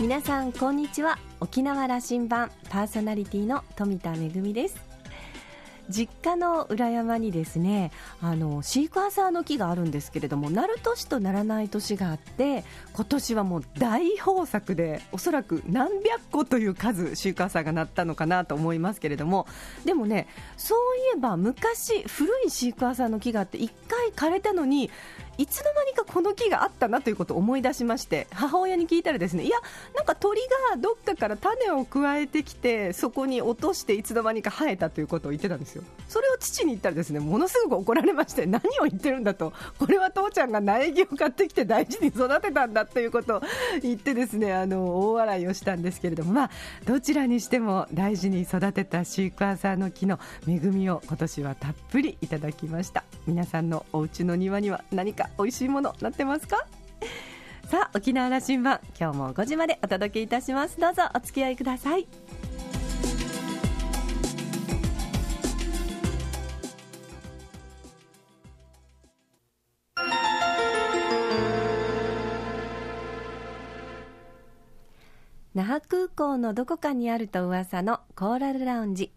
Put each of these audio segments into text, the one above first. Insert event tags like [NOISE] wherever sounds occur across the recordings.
皆さんこんにちは。沖縄羅針盤パーソナリティの富田恵です。実家の裏山にですねあのシークワーサーの木があるんですけれどもなる年とならない年があって今年はもう大豊作でおそらく何百個という数シークワーサーがなったのかなと思いますけれどもでもねそういえば昔古いシークワーサーの木があって1回枯れたのにいつの間にかこの木があったなということを思い出しまして母親に聞いたらですねいやなんか鳥がどっかから種をくわえてきてそこに落としていつの間にか生えたということを言ってたんですよ。それを父に言ったらですねものすごく怒られまして何を言ってるんだと。これは父ちゃんが苗木を買ってきて大事に育てたんだということを言ってですねあの大笑いをしたんですけれどもまあどちらにしても大事に育てたシークワーサーの木の恵みを今年はたっぷりいただきました。皆さんのお家の庭には何か美味しいものなってますか？[LAUGHS] さあ沖縄羅針盤今日も5時までお届けいたします。どうぞお付き合いください。那覇空港のどこかにあると噂のコーラルラウンジ。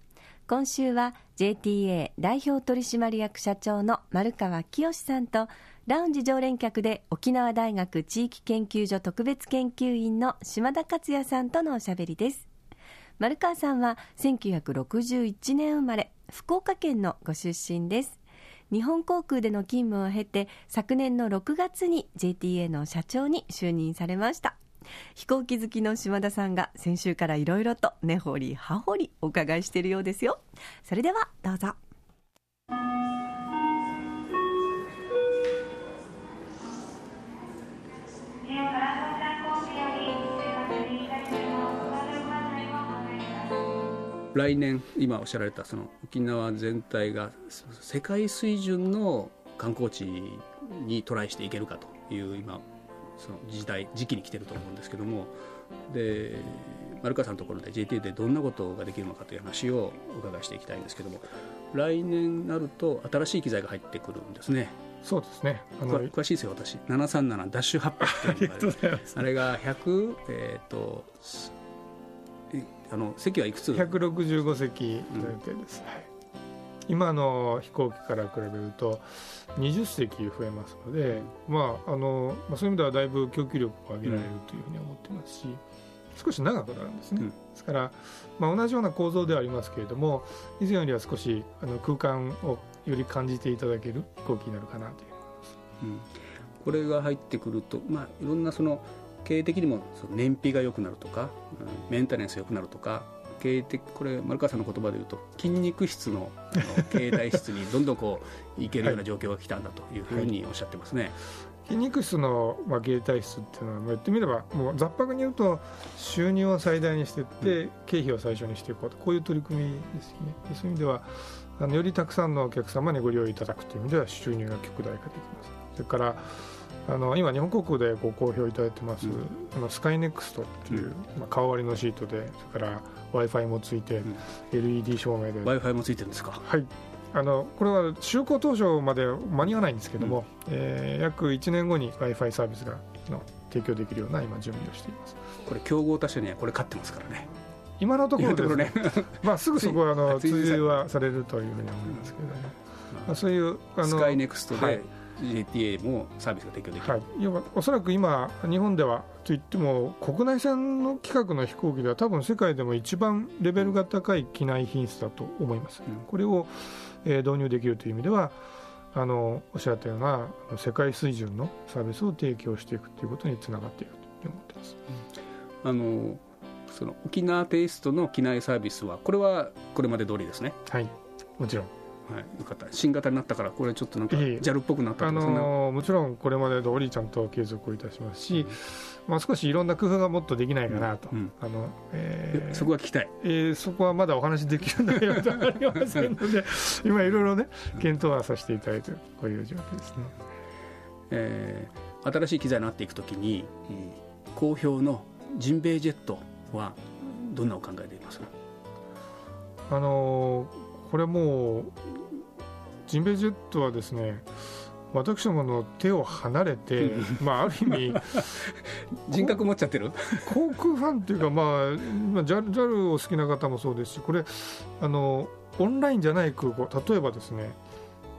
今週は JTA 代表取締役社長の丸川清さんとラウンジ常連客で沖縄大学地域研究所特別研究員の島田克也さんとのおしゃべりです。丸川さんは1961年生まれ福岡県のご出身です。日本航空での勤務を経て昨年の6月に JTA の社長に就任されました。飛行機好きの島田さんが先週からいろいろと根掘り葉掘りお伺いしているようですよ。それではどうぞ。来年今おっしゃられたその沖縄全体が世界水準の観光地にトライしていけるかという今その時代時期に来てると思うんですけどもで丸川さんのところで JT でどんなことができるのかという話をお伺いしていきたいんですけども来年になると新しい機材が入ってくるんですね。そうですね。あの詳しいですよ私。737ダッシュ800っていうのがあれが100えっ、ー、とあの席はいくつ？165席予定です、うん、はい、今の飛行機から比べると20席増えますので、うん、まああのまあ、そういう意味ではだいぶ供給力を上げられるというふうに思ってますし、少し長くなるんですね、うん、ですから、まあ、同じような構造ではありますけれども以前よりは少しあの空間をより感じていただける飛行機になるかなというふうに思います、うん、これが入ってくると、まあ、いろんなその経営的にも燃費が良くなるとか、メンテナンス良くなるとか経営的これ丸川さんの言葉で言うと筋肉質の経営体質にどんどんこういけるような状況が来たんだというふうにおっしゃってますね。はい。筋肉質の、まあ、経営体質っていうのは言ってみればもう雑白に言うと収入を最大にしていって、うん、経費を最初にしていこうとこういう取り組みですね。そういう意味ではあのよりたくさんのお客様にご利用いただくという意味では収入が極大化できます。それからあの今、日本航空でご好評いただいてます、うん、あのスカイネクストっていう、まあ、顔割りのシートでそれから w i f i もついて、うん、LED 照明で。w i f i もついてるんですか？はい。あのこれは就航当初まで間に合わないんですけども、うん、えー、約1年後に w i f i サービスがの提供できるような今準備をしています。これ競合他社にはこれ勝ってますからね。今のところです。ね。[LAUGHS] まあすぐそこはあの追随はされるというふうに思いますけどね、まあ、そういうあのスカイネクストで、はい JTA もサービスが提供できる、はい、要はおそらく今、日本ではといっても、国内線の規格の飛行機では、多分世界でも一番レベルが高い機内品質だと思います。うん、これを、えー、導入できるという意味では、あのおっしゃったような世界水準のサービスを提供していくということにつながっていると思ってます。うん、あのその沖縄テイストの機内サービスはこれはこれまで通りですね。はいもちろんはい、よかった。新型になったからこれちょっとなんか JAL っぽくなったあのー、もちろんこれまで通りちゃんと継続をいたしますし、まあ、少しいろんな工夫がもっとできないかなと、うん。あのえー、そこは聞きたい、えー、そこはまだお話できる内容ではありませんので [LAUGHS] 今いろいろね検討はさせていただいているこういう状況ですね、えー、新しい機材になっていくときに、好評のジンベエジェットはどんなお考えでいます？かあのーこれもうジンベエジェットはですね私どもの手を離れて、まあ、ある意味 [LAUGHS] 人格持っちゃってる？航空ファンっていうか、まあ、まあ、JAL, JAL を好きな方もそうですしこれあのオンラインじゃない空港例えばですね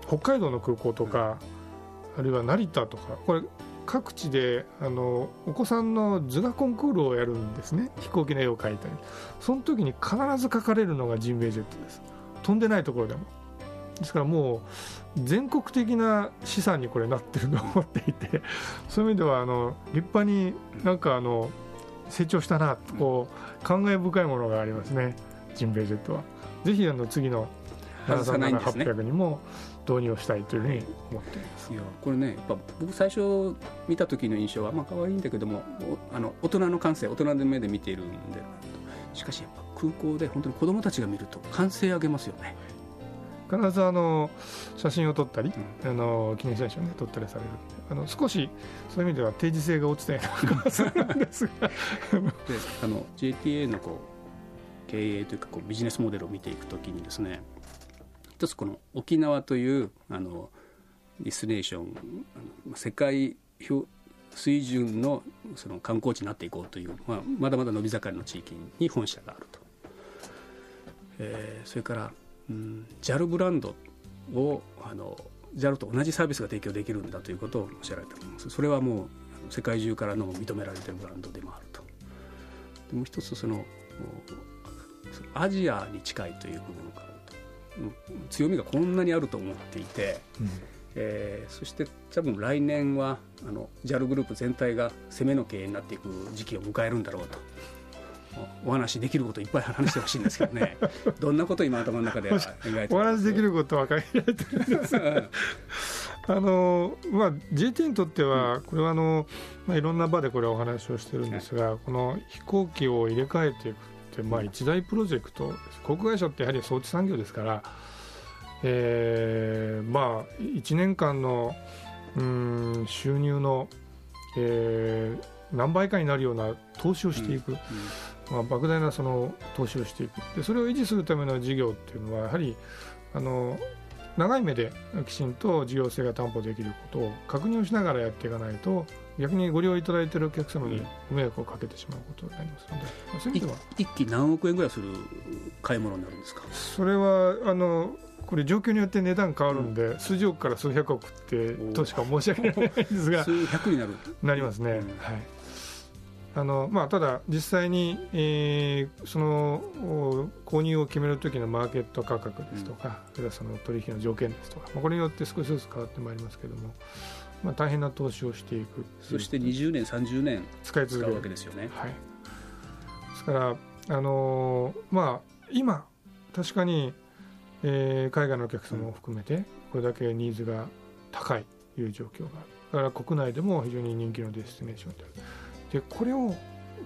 北海道の空港とか、あるいは成田とかこれ各地であのお子さんの図画コンクールをやるんですね。飛行機の絵を描いたり。その時に必ず描かれるのがジンベエジェットです。飛んでないところでもですからもう全国的な資産にこれなってると思っていて [LAUGHS] そういう意味ではあの立派になんかあの成長したなとこう感慨深いものがありますね。ジンベエジェットは。ぜひあの次の73800にも導入したいというふうに思っています。いやこれねやっぱ僕最初見た時の印象はまあ可愛いんだけどもあの大人の感性大人の目で見ているんでしかしやっぱ空港で本当に子どもたちが見ると歓声上げますよね。必ずあの写真を撮ったり、うん、あの記念写真を、ね、撮ったりされる。あの少しそういう意味では定時性が落ちたような気がするんですが。であの JTA のこう経営というかこうビジネスモデルを見ていくときにですね一つこの沖縄というあのディスネーション世界水準のその観光地になっていこうという、まあ、まだまだ伸び盛りの地域に本社があると、えー、それからうん、JAL ブランドをあの JAL と同じサービスが提供できるんだということをおっしゃられたと思います。それはもう世界中からの認められているブランドでもあると。でもう一つそのアジアに近いという部分があると。強みがこんなにあると思っていて、うん、えー、そして多分来年はあの JAL グループ全体が攻めの経営になっていく時期を迎えるんだろうとお話できることいっぱい話してほしいんですけどね。[LAUGHS] どんなこと今頭の中で描いてお話できることは限られてるんです。あのまあ、GT にとっては、これはあの、まあ、いろんな場でこれお話をしてるんですが、この飛行機を入れ替えていくって、まあ、一大プロジェクト航空会社ってやはり装置産業ですから、えーまあ、1年間のうん収入の、えー、何倍かになるような投資をしていく、うんうんまあ、莫大なその投資をしていく。でそれを維持するための事業っていうのはやはりあの長い目できちんと事業性が担保できることを確認をしながらやっていかないと逆にご利用いただいているお客様にご迷惑をかけてしまうことになりますので、うん、そういう意味では。一気何億円ぐらいする買い物になるんですか？それはあのこれ状況によって値段変わるんで、うん、数十億から数百億ってとしか申し上げられないんですが数百になる。なりますね、うん、はいあのまあ、ただ、実際に、えー、その購入を決めるときのマーケット価格ですとか、うん、その取引の条件ですとか、まあ、これによって少しずつ変わってまいりますけれども、まあ、大変な投資をしていくそして20年、30年使い続けるわけですよね。はい、ですから、あのー、まあ、今、確かに、えー、海外のお客様を含めて、これだけニーズが高いという状況がある。だから国内でも非常に人気のデスティネーションである。でこれを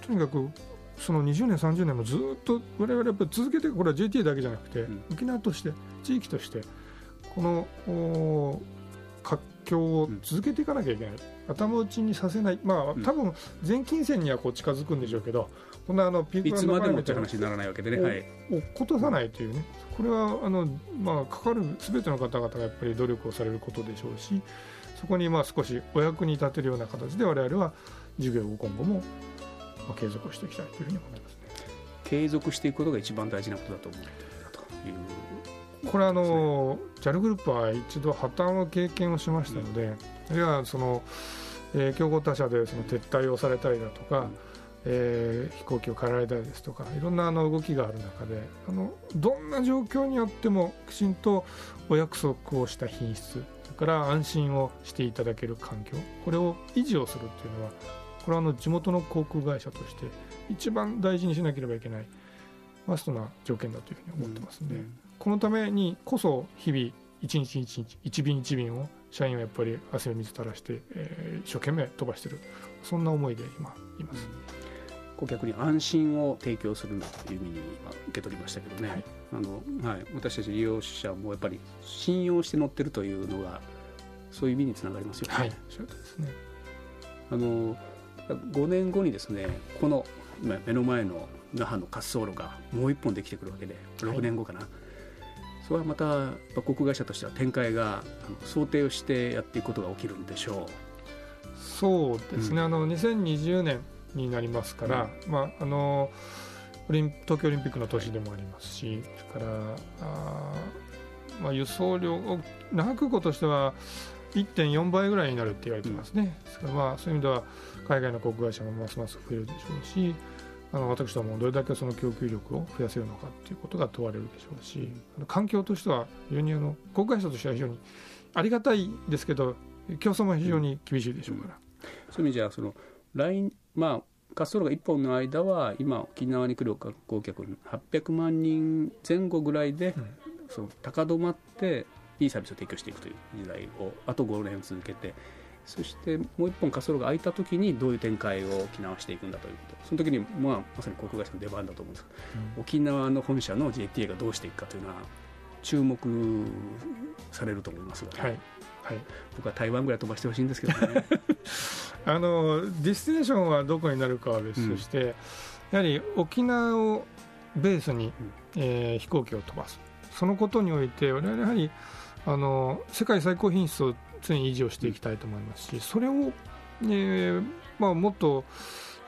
とにかくその20年、30年もずっと我々やっぱり続けてこれは JTA だけじゃなくて、うん、沖縄として地域としてこの活況を続けていかなきゃいけない、うん、頭打ちにさせない、まあ多分全金銭にはこう近づくんでしょうけど、こんなあのピークいつまでもって話にならないわけでね、はい、落っことさないというね、これはあの、まあ、かかるすべての方々がやっぱり努力をされることでしょうし、そこにまあ少しお役に立てるような形で我々は授業を今後も継続していきたいというふうに思いますね。継続していくことが一番大事なことだと思っているという、これあの JAL グループは一度破綻の経験をしましたので、あるいはその、えー、競合他社でその撤退をされたりだとか、うん、えー、飛行機を変えられたりですとかいろんなあの動きがある中であのどんな状況によってもきちんとお約束をした品質それから安心をしていただける環境これを維持をするっていうのはこれはあの地元の航空会社として一番大事にしなければいけないマストな条件だというふうに思ってますので、うんうん、このためにこそ日々一日一日一便一便を社員はやっぱり汗を水垂らして、えー、一生懸命飛ばしてるそんな思いで今います。顧客に安心を提供するという意味に受け取りましたけどね、はい。あのはい、私たち利用者もやっぱり信用して乗ってるというのがそういう意味につながりますよね。はい、そうですね。あの5年後にですねこの今目の前の那覇の滑走路がもう一本できてくるわけで6年後かな、はい、それはまた航空会社としては展開が想定をしてやっていくことが起きるんでしょそうですね、うん。あの2020年になりますから、まあ、あのオリン東京オリンピックの年でもありますしそれからあー、まあ、輸送量を長空港としては1.4倍ぐらいになるって言われてますね、ですからまあそういう意味では海外の航空会社もますます増えるでしょうしあの私どもどれだけその供給力を増やせるのかっていうことが問われるでしょうし環境としては非常にあの航空会社としては非常にありがたいですけど競争も非常に厳しいでしょうから。うそういう意味じゃそのラインまあ滑走路が1本の間は今沖縄に来る観光客800万人前後ぐらいで、うん。その高止まっていいサービスを提供していくという時代をあと5年続けてそしてもう1本滑走路が空いた時にどういう展開を沖縄はしていくんだということ。その時に、まあ、まさに航空会社の出番だと思うんです沖縄の本社の JTA がどうしていくかというのは注目されると思いますが、はい。はい、僕は台湾ぐらい飛ばしてほしいんですけどね [LAUGHS] あのディスティネーションはどこになるかは別として、やはり沖縄をベースに、えー飛行機を飛ばす。そのことにおいて我々やはりあの世界最高品質を常に維持をしていきたいと思いますしそれを、えーまあ、もっと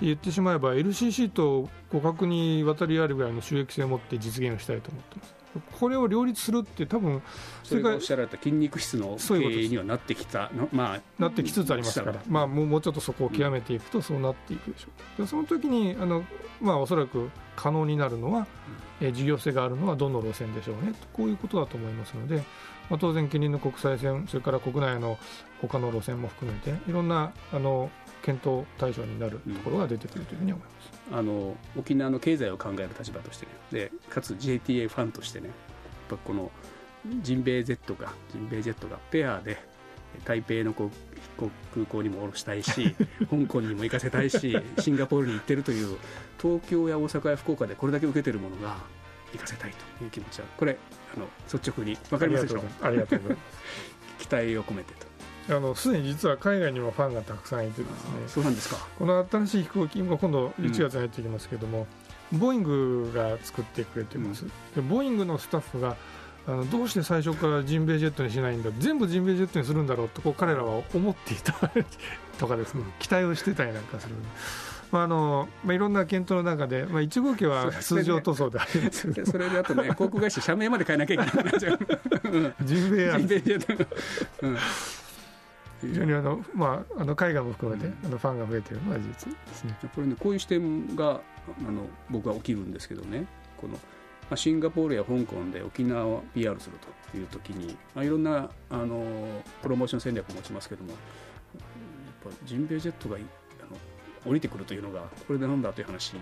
言ってしまえば LCC と互角に渡り合えるぐらいの収益性を持って実現をしたいと思ってます。これを両立するって多分それがおっしゃられた筋肉質の経そういうことです。営にはなってきたのまあなってきつつありますから、まあ、もうもうちょっとそこを極めていくとそうなっていくでしょう、でその時にあの、まあ、おそらく可能になるのは、えー事業性があるのはどの路線でしょうね。こういうことだと思いますので、まあ、当然、近隣の国際線それから国内の他の路線も含めていろんなあの検討対象になるところが出てくるというふうに思います。あの沖縄の経済を考える立場としてね。でかつ JTA ファンとしてねやっぱこのジンベエ Z がジンベエジェットがペアで台北のこう空港にも降ろしたいし [LAUGHS] 香港にも行かせたいしシンガポールに行ってるという東京や大阪や福岡でこれだけ受けてるものが行かせたいという気持ちはこれあの率直に分かりますでしょう。ありがとうございます。[LAUGHS] 期待を込めてとあのすでに実は海外にもファンがたくさんいてですね。そうなんですか。この新しい飛行機も今度1月に入ってきますけども、ボーイングが作ってくれてます、でボーイングのスタッフがあのどうして最初からジンベエジェットにしないんだ全部ジンベエジェットにするんだろうとこう彼らは思っていたとかですね。期待をしてたりなんかする、まああのまあ、いろんな検討の中で、まあ、1号機は通常塗装であります。そ [LAUGHS] れそれであとね [LAUGHS] 航空会社社名まで変えなきゃいけなくなっちゃう。うん。ジンベエアジンベエジェット。うん非常にあの、まあ、あの海外も含めて、あのファンが増えているのは事実ですね。これねこういう視点があの僕は起きるんですけどねこの、まあ、シンガポールや香港で沖縄を PR するという時に、まあ、いろんなあのプロモーション戦略を持ちますけどもやっぱジンベエジェットがいあの降りてくるというのがこれでなんだという話ね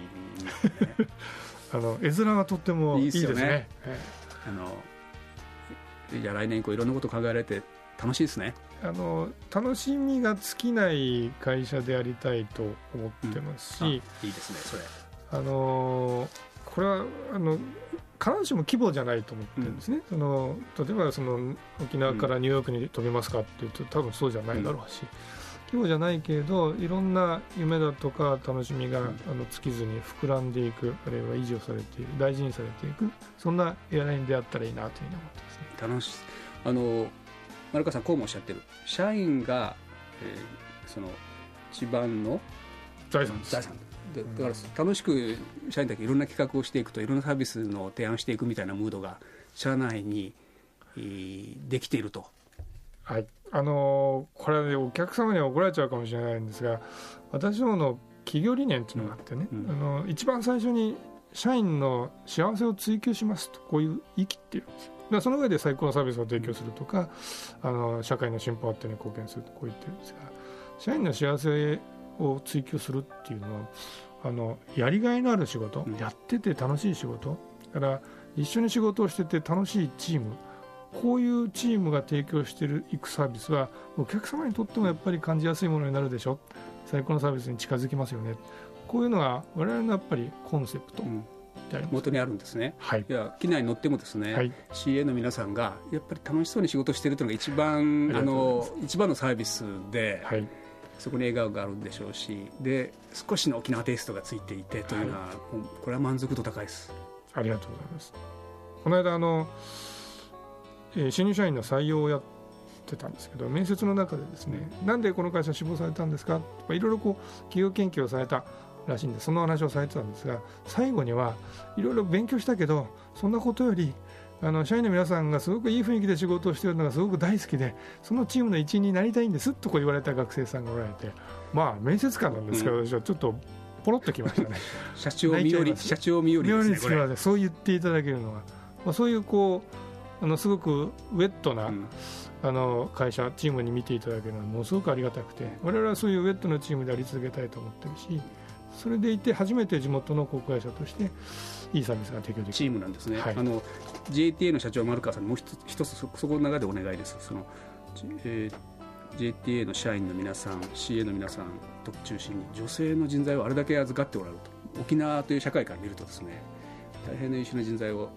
[LAUGHS] あの絵面はとってもいいですね。いいっすよねあのじゃあ来年以降いろんなこと考えられて楽しいですね。あの楽しみが尽きない会社でありたいと思ってますあいし、いですねそれ。あのこれはあの必ずしも規模じゃないと思ってるんですね、その例えばその沖縄からニューヨークに飛びますかっていうと多分そうじゃないだろうし、規模じゃないけれどいろんな夢だとか楽しみが、うん。あの尽きずに膨らんでいくあるいは維持をされている大事にされていくそんなエアラインであったらいいなというふうに思ってますね。楽しいあの丸川さんこうもおっしゃってる。社員が、えーその一番の財産です。財産。だから楽しく社員だけいろんな企画をしていくといろんなサービスの提案をしていくみたいなムードが社内に、えーできていると。はい、あのーこれお客様には怒られちゃうかもしれないんですが私どもの企業理念っていうのがあってね、うんうん。あの一番最初に社員の幸せを追求しますとこういう言い切っているんですよだからその上で最高のサービスを提供するとかあの社会の進歩発展に貢献するとこう言ってるんですが社員の幸せを追求するっていうのはあのやりがいのある仕事、うん。やってて楽しい仕事だから一緒に仕事をしてて楽しいチームこういうチームが提供しているいくサービスはお客様にとってもやっぱり感じやすいものになるでしょ。最高のサービスに近づきますよね。こういうのが我々のやっぱりコンセプト。うん元にあるんですね。はい。いや機内に乗ってもですね、はい。CA の皆さんがやっぱり楽しそうに仕事してるというのが一番あの一番のサービスで、はい。そこに笑顔があるんでしょうしで少しの沖縄テイストがついていてというのは、もうこれは満足度高いです。ありがとうございます。この間あのえー新入社員の採用をやってたんですけど面接の中でですねなんでこの会社志望されたんですかいろいろこう企業研究をされたらしいんでその話をされてたんですが最後にはいろいろ勉強したけどそんなことよりあの社員の皆さんがすごくいい雰囲気で仕事をしているのがすごく大好きでそのチームの一員になりたいんですとこう言われた学生さんがおられてまあ面接官なんですけど、私はちょっとポロっときましたね。[LAUGHS] 社長身寄り社長身寄り妙ですねそう言っていただけるのは、まあ、そういうこうあのすごくウェットな、うん。あの会社チームに見ていただけるのはものすごくありがたくて我々はそういうウェットなチームであり続けたいと思ってるしそれでいて初めて地元の航空会社としていいサービスが提供できる。チームなんですね、はい。あの JTA の社長丸川さんにもう一つそそこの中でお願いです。その、えー JTA の社員の皆さん CA の皆さんと中心に女性の人材をあれだけ預かっておられると。沖縄という社会から見るとですね大変な優秀な人材を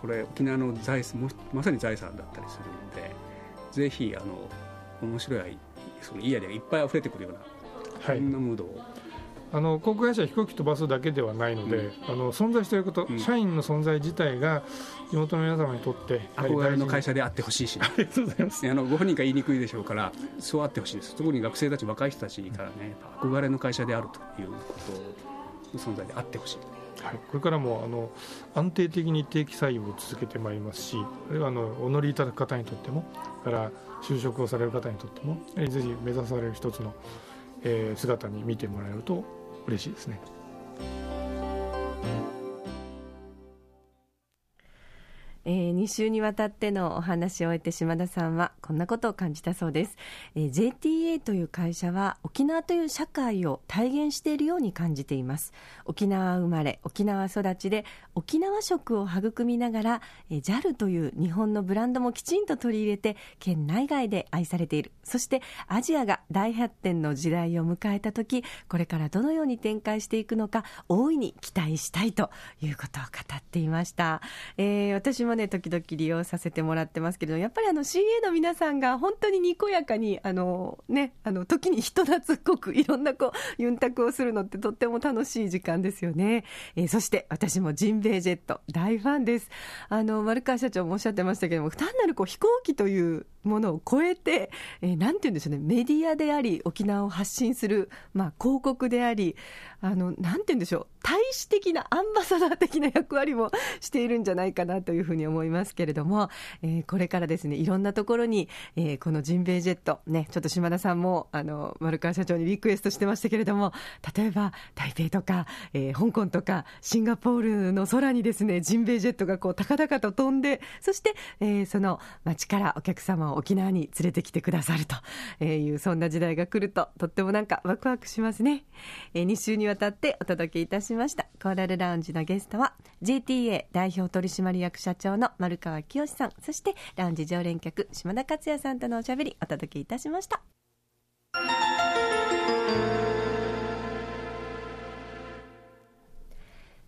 これ沖縄の財産もまさに財産だったりするのでぜひあの面白いそのいいアイデアがいっぱい溢れてくるような、はい。そんなムードをあの航空会社は飛行機飛ばすだけではないので、あの存在していること、うん。社員の存在自体が地元の皆様にとって憧れの会社社であってほしいし、ありがとうございます。[LAUGHS] あのご本人が言いにくいでしょうからそうあってほしいです。特に学生たち若い人たちからね憧れの会社であるということの存在であってほしい。はい、これからもあの安定的に定期採用を続けてまいりますしあるいはあのお乗りいただく方にとってもから就職をされる方にとってもぜひ目指される一つの、えー姿に見てもらえると嬉しいですね。えー、2週にわたってのお話を終えて島田さんはこんなことを感じたそうです、えー JTA という会社は沖縄という社会を体現しているように感じています。沖縄生まれ沖縄育ちで沖縄食を育みながら、えー JAL という日本のブランドもきちんと取り入れて県内外で愛されている。そしてアジアが大発展の時代を迎えた時これからどのように展開していくのか大いに期待したいということを語っていました、えー私もね時々利用させてもらってますけれどやっぱりあの CA の皆さんが本当ににこやかにあのねあの時に人懐っこくいろんなこうユンタクをするのってとっても楽しい時間ですよね、えーそして私もジンベエジェット大ファンです。あの丸川社長もおっしゃってましたけども単なるこう飛行機というものを超えて、えーなんて言うんでしょうね。メディアであり沖縄を発信する、まあ、広告でありあのなんて言うんでしょう。大使的なアンバサダー的な役割も [LAUGHS] しているんじゃないかなというふうに思いますけれども、えーこれからですねいろんなところに、えーこのジンベエジェットねちょっと島田さんもあの丸川社長にリクエストしてましたけれども例えば台北とか、えー香港とかシンガポールの空にですねジンベエジェットがこう高々と飛んでそして、えーその街からお客様を沖縄に連れてきてくださるというそんな時代が来るととってもなんかワクワクしますね、え2週にわたってお届けいたしました。コーラルラウンジのゲストは JTA 代表取締役社長の丸川清さん。そしてラウンジ常連客島田克也さんとのおしゃべりお届けいたしました。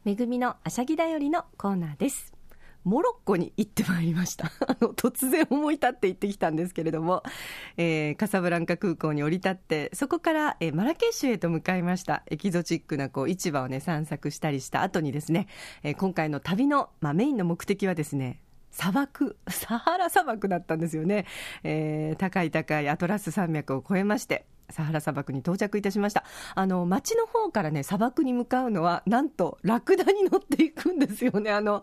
めぐみのあしゃぎだよりのコーナーです。モロッコに行ってまいりました [LAUGHS] あの突然思い立って行ってきたんですけれども、えーカサブランカ空港に降り立ってそこから、えーマラケシュへと向かいましたエキゾチックなこう市場をね散策したりした後にですね、えー今回の旅の、まあ、メインの目的はですね砂漠、[LAUGHS] サハラ砂漠だったんですよね。えー高い高いアトラス山脈を越えまして、サハラ砂漠に到着いたしました。あの、街の方からね、砂漠に向かうのは、なんと、ラクダに乗っていくんですよね。あの、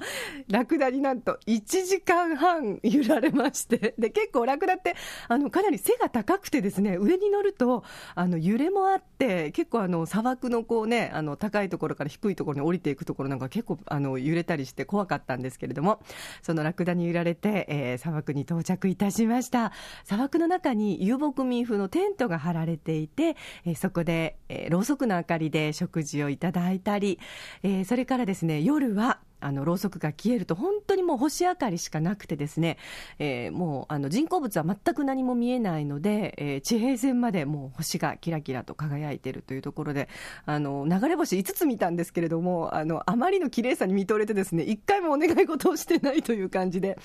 ラクダになんと1時間半揺られまして。で、結構ラクダって、あの、かなり背が高くてですね、上に乗ると、あの、揺れもあって、結構あの、砂漠のこうね、あの、高いところから低いところに降りていくところなんか結構、あの、揺れたりして怖かったんですけれども、そのラクダに揺られて、えー砂漠に到着いたしました。砂漠の中に遊牧民風のテントが張られていて、えーそこで、えーろうそくの明かりで食事をいただいたり、えーそれからですね、夜は、あのろうそくが消えると本当にもう星明かりしかなくてですね、えーもうあの人工物は全く何も見えないので、えー地平線までもう星がキラキラと輝いているというところであの流れ星5つ見たんですけれどもあのあまりの綺麗さに見とれてですね一回もお願い事をしてないという感じで。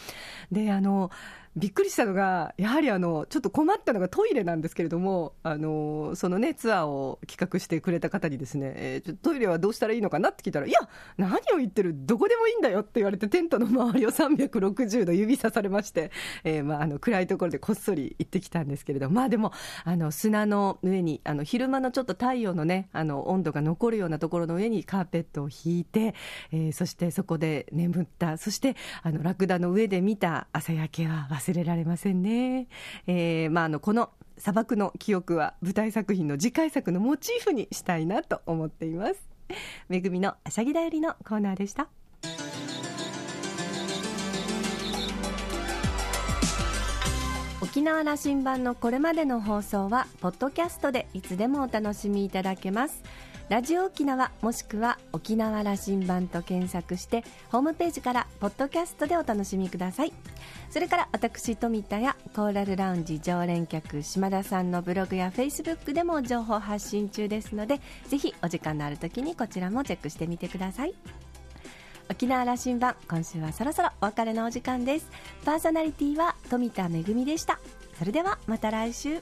であのびっくりしたのが、やはりあのちょっと困ったのがトイレなんですけれども、あのそのね、ツアーを企画してくれた方にですね、えー、ちょトイレはどうしたらいいのかなって聞いたら、いや、何を言ってる、どこでもいいんだよって言われて、テントの周りを360度指さされまして、えー、まあ、あの暗いところでこっそり行ってきたんですけれど、まあでも、あの砂の上に、あの昼間のちょっと太陽のね、あの温度が残るようなところの上にカーペットを引いて、えー、そしてそこで眠った、そしてあのラクダの上で見た朝焼けは忘忘れられませんね。えー、まあ、あの、この砂漠の記憶は舞台作品の次回作のモチーフにしたいなと思っています。めぐみのあしゃぎだよりのコーナーでした。沖縄羅針盤のこれまでの放送はポッドキャストでいつでもお楽しみいただけますラジオ沖縄もしくは沖縄羅針盤と検索してホームページからポッドキャストでお楽しみください。それから私富田やコーラルラウンジ常連客島田さんのブログやフェイスブックでも情報発信中ですのでぜひお時間のある時にこちらもチェックしてみてください。沖縄羅針盤今週はそろそろお別れのお時間です。パーソナリティは富田恵でした。それではまた来週。